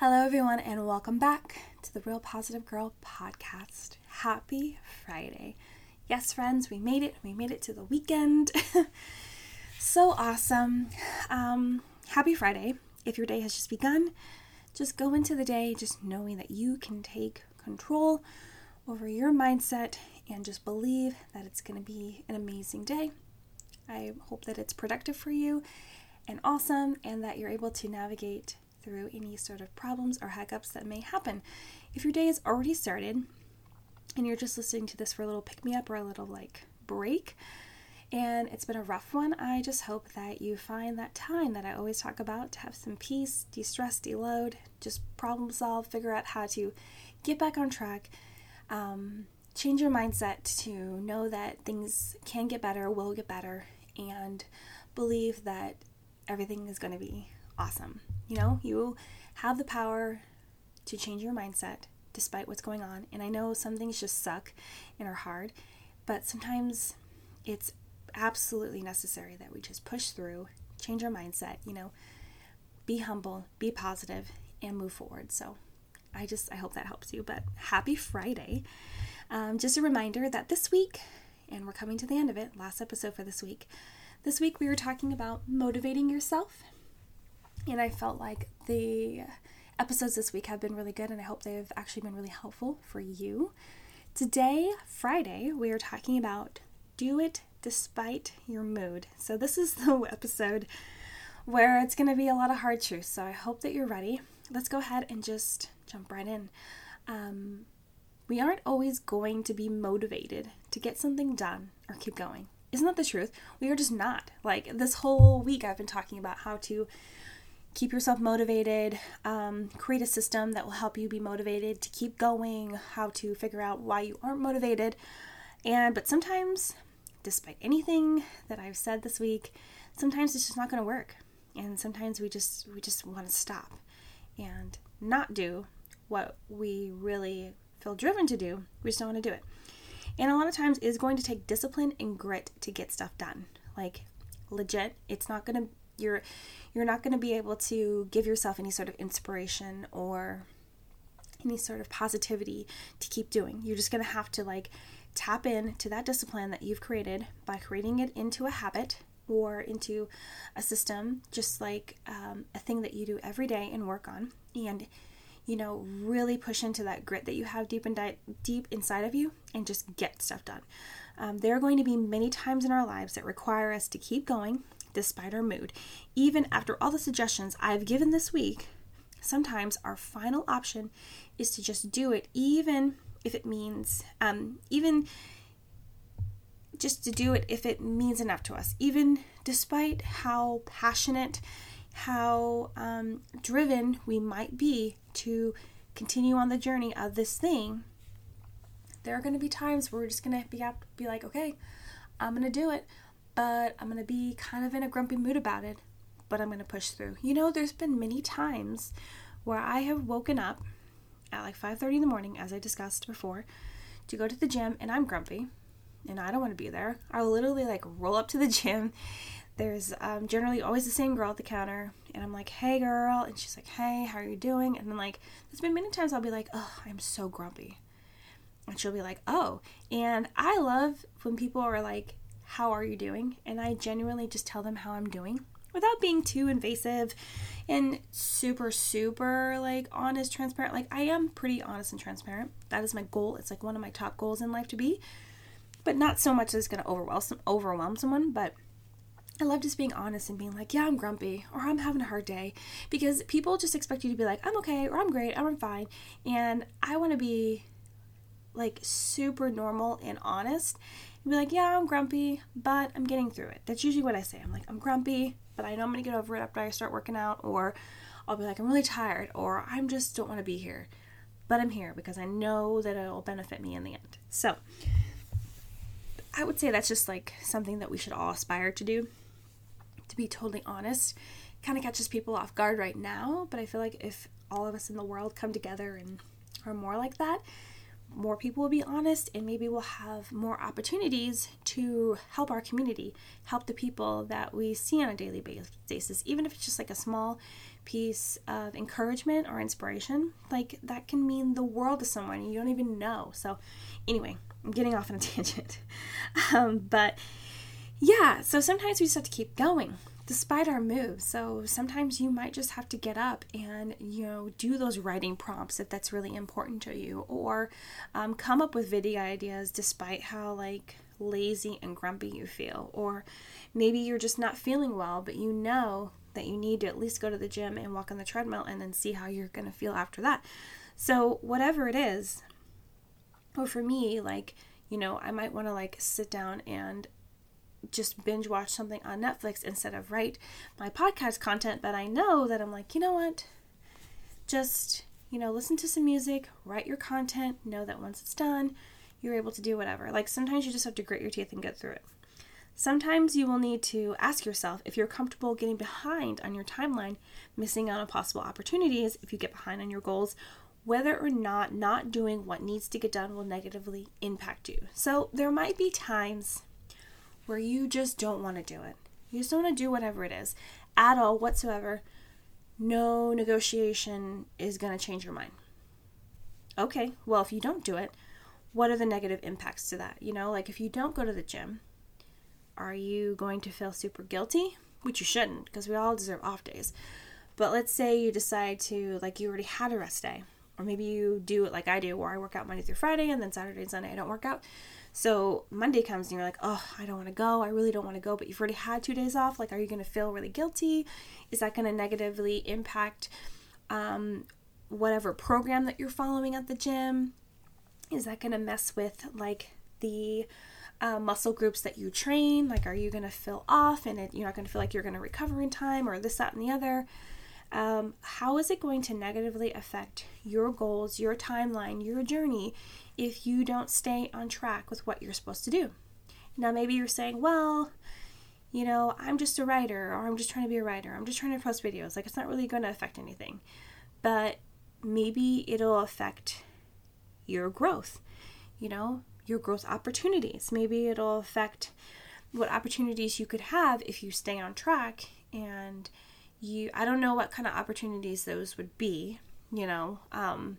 Hello, everyone, and welcome back to the Real Positive Girl podcast. Happy Friday. Yes, friends, we made it. We made it to the weekend. so awesome. Um, happy Friday. If your day has just begun, just go into the day just knowing that you can take control over your mindset and just believe that it's going to be an amazing day. I hope that it's productive for you and awesome, and that you're able to navigate through any sort of problems or hiccups that may happen. If your day has already started and you're just listening to this for a little pick me up or a little like break, and it's been a rough one, I just hope that you find that time that I always talk about to have some peace, de stress, deload, just problem solve, figure out how to get back on track. Um, change your mindset to know that things can get better, will get better, and believe that everything is going to be awesome. You know, you have the power to change your mindset despite what's going on. And I know some things just suck and are hard, but sometimes it's absolutely necessary that we just push through, change our mindset, you know, be humble, be positive, and move forward. So I just, I hope that helps you. But happy Friday. Um, just a reminder that this week, and we're coming to the end of it, last episode for this week. This week we were talking about motivating yourself and I felt like the episodes this week have been really good, and I hope they've actually been really helpful for you. Today, Friday, we are talking about do it despite your mood. So, this is the episode where it's going to be a lot of hard truths. So, I hope that you're ready. Let's go ahead and just jump right in. Um, we aren't always going to be motivated to get something done or keep going. Isn't that the truth? We are just not. Like this whole week, I've been talking about how to keep yourself motivated, um, create a system that will help you be motivated to keep going, how to figure out why you aren't motivated. And but sometimes, despite anything that I've said this week, sometimes it's just not going to work. And sometimes we just we just want to stop and not do what we really feel driven to do. We just don't want to do it. And a lot of times it's going to take discipline and grit to get stuff done. Like legit, it's not going to you're you're not going to be able to give yourself any sort of inspiration or any sort of positivity to keep doing. You're just going to have to like tap in to that discipline that you've created by creating it into a habit or into a system, just like um, a thing that you do every day and work on. And you know, really push into that grit that you have deep and di- deep inside of you and just get stuff done. Um, there are going to be many times in our lives that require us to keep going despite our mood. Even after all the suggestions I've given this week, sometimes our final option is to just do it, even if it means, um, even just to do it if it means enough to us, even despite how passionate, how um, driven we might be to continue on the journey of this thing. There are going to be times where we're just going to be, be like, okay, I'm going to do it but I'm to be kind of in a grumpy mood about it, but I'm to push through. You know, there's been many times where I have woken up at like 5:30 in the morning as I discussed before to go to the gym and I'm grumpy and I don't want to be there. I'll literally like roll up to the gym. There's um, generally always the same girl at the counter, and I'm like, "Hey, girl," and she's like, "Hey, how are you doing?" And then like, there's been many times I'll be like, "Oh, I'm so grumpy," and she'll be like, "Oh," and I love when people are like, how are you doing? And I genuinely just tell them how I'm doing without being too invasive and super, super like honest, transparent. Like I am pretty honest and transparent. That is my goal. It's like one of my top goals in life to be, but not so much that it's going to overwhelm, overwhelm someone, but I love just being honest and being like, yeah, I'm grumpy or I'm having a hard day because people just expect you to be like, I'm okay or I'm great or I'm fine. And I want to be like super normal and honest and be like, yeah, I'm grumpy, but I'm getting through it. That's usually what I say. I'm like, I'm grumpy, but I know I'm gonna get over it after I start working out, or I'll be like, I'm really tired, or I'm just don't want to be here, but I'm here because I know that it'll benefit me in the end. So, I would say that's just like something that we should all aspire to do. To be totally honest, kind of catches people off guard right now, but I feel like if all of us in the world come together and are more like that, more people will be honest and maybe we'll have more opportunities to help our community, help the people that we see on a daily basis, even if it's just like a small piece of encouragement or inspiration. Like that can mean the world to someone you don't even know. So, anyway, I'm getting off on a tangent. Um, but yeah, so sometimes we just have to keep going despite our moves. So sometimes you might just have to get up and, you know, do those writing prompts if that's really important to you, or um, come up with video ideas despite how, like, lazy and grumpy you feel. Or maybe you're just not feeling well, but you know that you need to at least go to the gym and walk on the treadmill and then see how you're going to feel after that. So, whatever it is, or for me, like, you know, I might want to like sit down and just binge watch something on Netflix instead of write my podcast content. But I know that I'm like, you know what? Just, you know, listen to some music, write your content, know that once it's done, you're able to do whatever. Like sometimes you just have to grit your teeth and get through it. Sometimes you will need to ask yourself if you're comfortable getting behind on your timeline, missing out on possible opportunities if you get behind on your goals, whether or not not doing what needs to get done will negatively impact you. So there might be times where you just don't want to do it. You just don't want to do whatever it is at all whatsoever. No negotiation is going to change your mind. Okay, well, if you don't do it, what are the negative impacts to that? You know, like if you don't go to the gym, are you going to feel super guilty? Which you shouldn't, because we all deserve off days. But let's say you decide to, like, you already had a rest day, or maybe you do it like I do, where I work out Monday through Friday, and then Saturday and Sunday I don't work out. So Monday comes and you're like, oh, I don't want to go. I really don't want to go. But you've already had two days off. Like, are you going to feel really guilty? Is that going to negatively impact um, whatever program that you're following at the gym? Is that going to mess with like the uh, muscle groups that you train? Like, are you going to feel off and it, you're not going to feel like you're going to recover in time or this, that, and the other? Um, how is it going to negatively affect your goals, your timeline, your journey if you don't stay on track with what you're supposed to do. Now, maybe you're saying, well, you know, I'm just a writer, or I'm just trying to be a writer, I'm just trying to post videos. Like, it's not really going to affect anything. But maybe it'll affect your growth, you know, your growth opportunities. Maybe it'll affect what opportunities you could have if you stay on track and you I don't know what kind of opportunities those would be, you know. Um,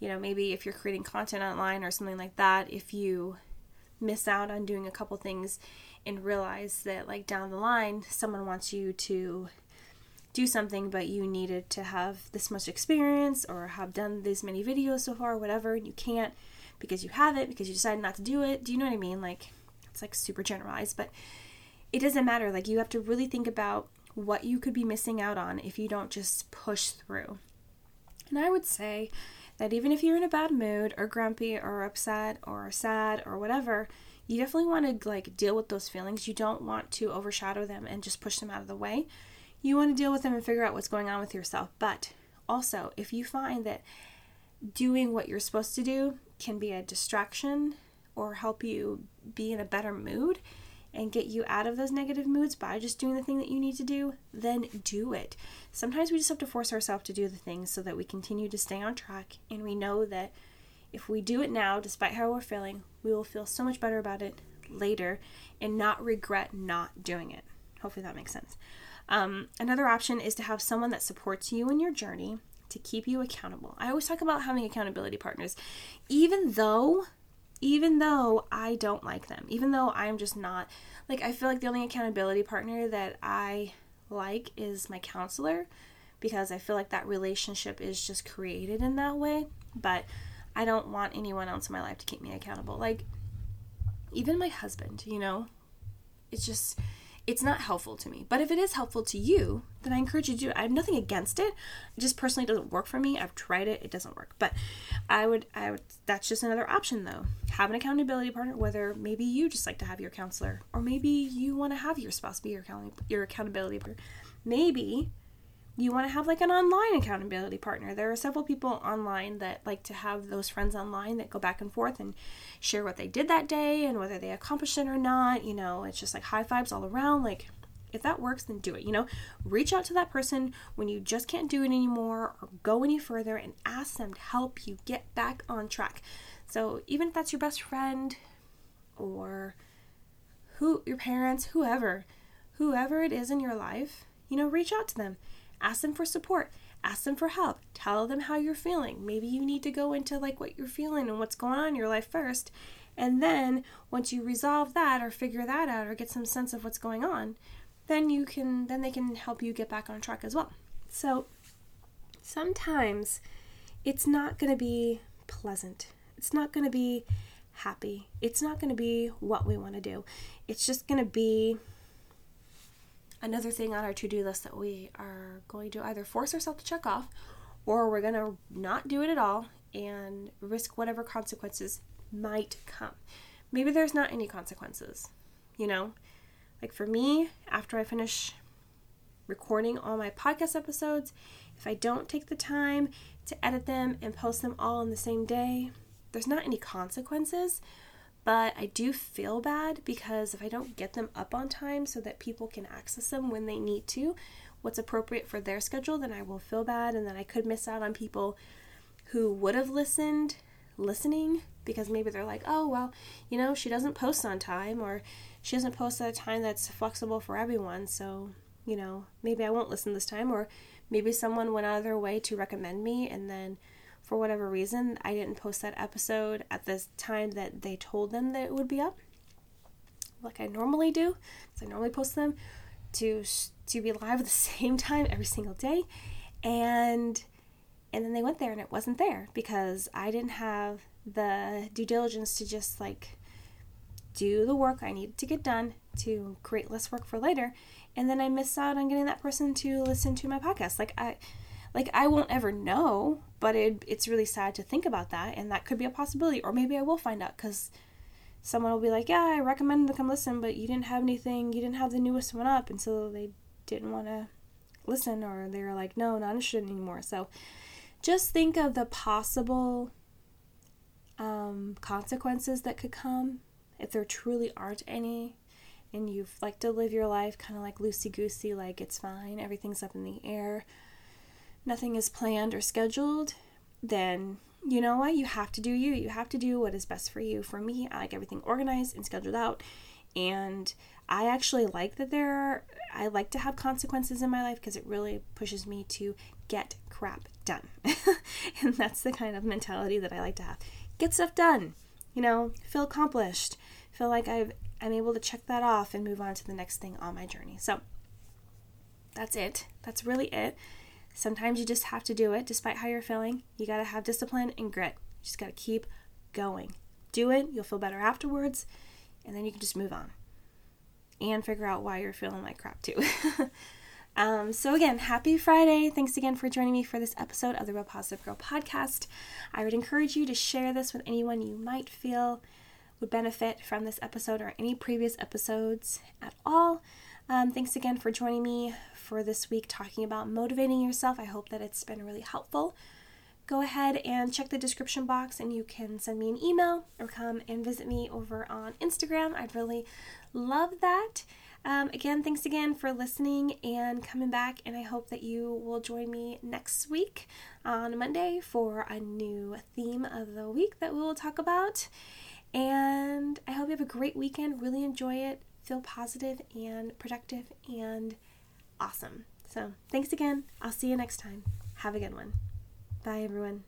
you know, maybe if you're creating content online or something like that, if you miss out on doing a couple things and realize that like down the line someone wants you to do something but you needed to have this much experience or have done this many videos so far whatever and you can't because you have it because you decided not to do it do you know what i mean like it's like super generalized but it doesn't matter like you have to really think about what you could be missing out on if you don't just push through and i would say that even if you're in a bad mood or grumpy or upset or sad or whatever, you definitely want to like deal with those feelings. You don't want to overshadow them and just push them out of the way. You want to deal with them and figure out what's going on with yourself. But also, if you find that doing what you're supposed to do can be a distraction or help you be in a better mood, and get you out of those negative moods by just doing the thing that you need to do, then do it. Sometimes we just have to force ourselves to do the things so that we continue to stay on track and we know that if we do it now, despite how we're feeling, we will feel so much better about it later and not regret not doing it. Hopefully that makes sense. Um, another option is to have someone that supports you in your journey to keep you accountable. I always talk about having accountability partners, even though even though I don't like them, even though I'm just not like I feel like the only accountability partner that I like is my counselor because I feel like that relationship is just created in that way, but I don't want anyone else in my life to keep me accountable. Like even my husband, you know, it's just it's not helpful to me. But if it is helpful to you, then I encourage you to do it. I have nothing against it. It just personally doesn't work for me. I've tried it, it doesn't work. But I would I would that's just another option though. Have an accountability partner, whether maybe you just like to have your counselor, or maybe you want to have your spouse be your your accountability partner. Maybe you want to have like an online accountability partner. There are several people online that like to have those friends online that go back and forth and share what they did that day and whether they accomplished it or not. You know, it's just like high fives all around. Like, if that works, then do it. You know, reach out to that person when you just can't do it anymore or go any further and ask them to help you get back on track. So even if that's your best friend or who your parents, whoever, whoever it is in your life, you know, reach out to them. Ask them for support. Ask them for help. Tell them how you're feeling. Maybe you need to go into like what you're feeling and what's going on in your life first. And then once you resolve that or figure that out or get some sense of what's going on, then you can then they can help you get back on track as well. So sometimes it's not going to be pleasant. It's not going to be happy. It's not going to be what we want to do. It's just going to be another thing on our to do list that we are going to either force ourselves to check off or we're going to not do it at all and risk whatever consequences might come. Maybe there's not any consequences, you know? Like for me, after I finish recording all my podcast episodes, if I don't take the time to edit them and post them all in the same day, there's not any consequences, but I do feel bad because if I don't get them up on time so that people can access them when they need to, what's appropriate for their schedule, then I will feel bad and then I could miss out on people who would have listened listening because maybe they're like, oh, well, you know, she doesn't post on time or she doesn't post at a time that's flexible for everyone. So, you know, maybe I won't listen this time. Or maybe someone went out of their way to recommend me and then for whatever reason, I didn't post that episode at the time that they told them that it would be up, like I normally do. because I normally post them to to be live at the same time every single day, and and then they went there and it wasn't there because I didn't have the due diligence to just like do the work I needed to get done to create less work for later, and then I missed out on getting that person to listen to my podcast. Like I like I won't ever know, but it, it's really sad to think about that, and that could be a possibility. Or maybe I will find out because someone will be like, "Yeah, I recommend to come listen, but you didn't have anything, you didn't have the newest one up," and so they didn't want to listen, or they were like, "No, not interested anymore." So just think of the possible um, consequences that could come if there truly aren't any and you've like to live your life kind of like loosey goosey, like it's fine, everything's up in the air nothing is planned or scheduled, then you know what? You have to do you. You have to do what is best for you. For me, I like everything organized and scheduled out. And I actually like that there are, I like to have consequences in my life because it really pushes me to get crap done. and that's the kind of mentality that I like to have. Get stuff done. You know, feel accomplished. Feel like I've I'm able to check that off and move on to the next thing on my journey. So that's it. That's really it. Sometimes you just have to do it despite how you're feeling. You got to have discipline and grit. You just got to keep going. Do it, you'll feel better afterwards, and then you can just move on and figure out why you're feeling like crap too. um, so, again, happy Friday. Thanks again for joining me for this episode of the Real Positive Girl podcast. I would encourage you to share this with anyone you might feel would benefit from this episode or any previous episodes at all. Um, thanks again for joining me for this week talking about motivating yourself. I hope that it's been really helpful. Go ahead and check the description box and you can send me an email or come and visit me over on Instagram. I'd really love that. Um, again, thanks again for listening and coming back, and I hope that you will join me next week on Monday for a new theme of the week that we will talk about. And I hope you have a great weekend. Really enjoy it. Feel positive and productive and awesome. So, thanks again. I'll see you next time. Have a good one. Bye, everyone.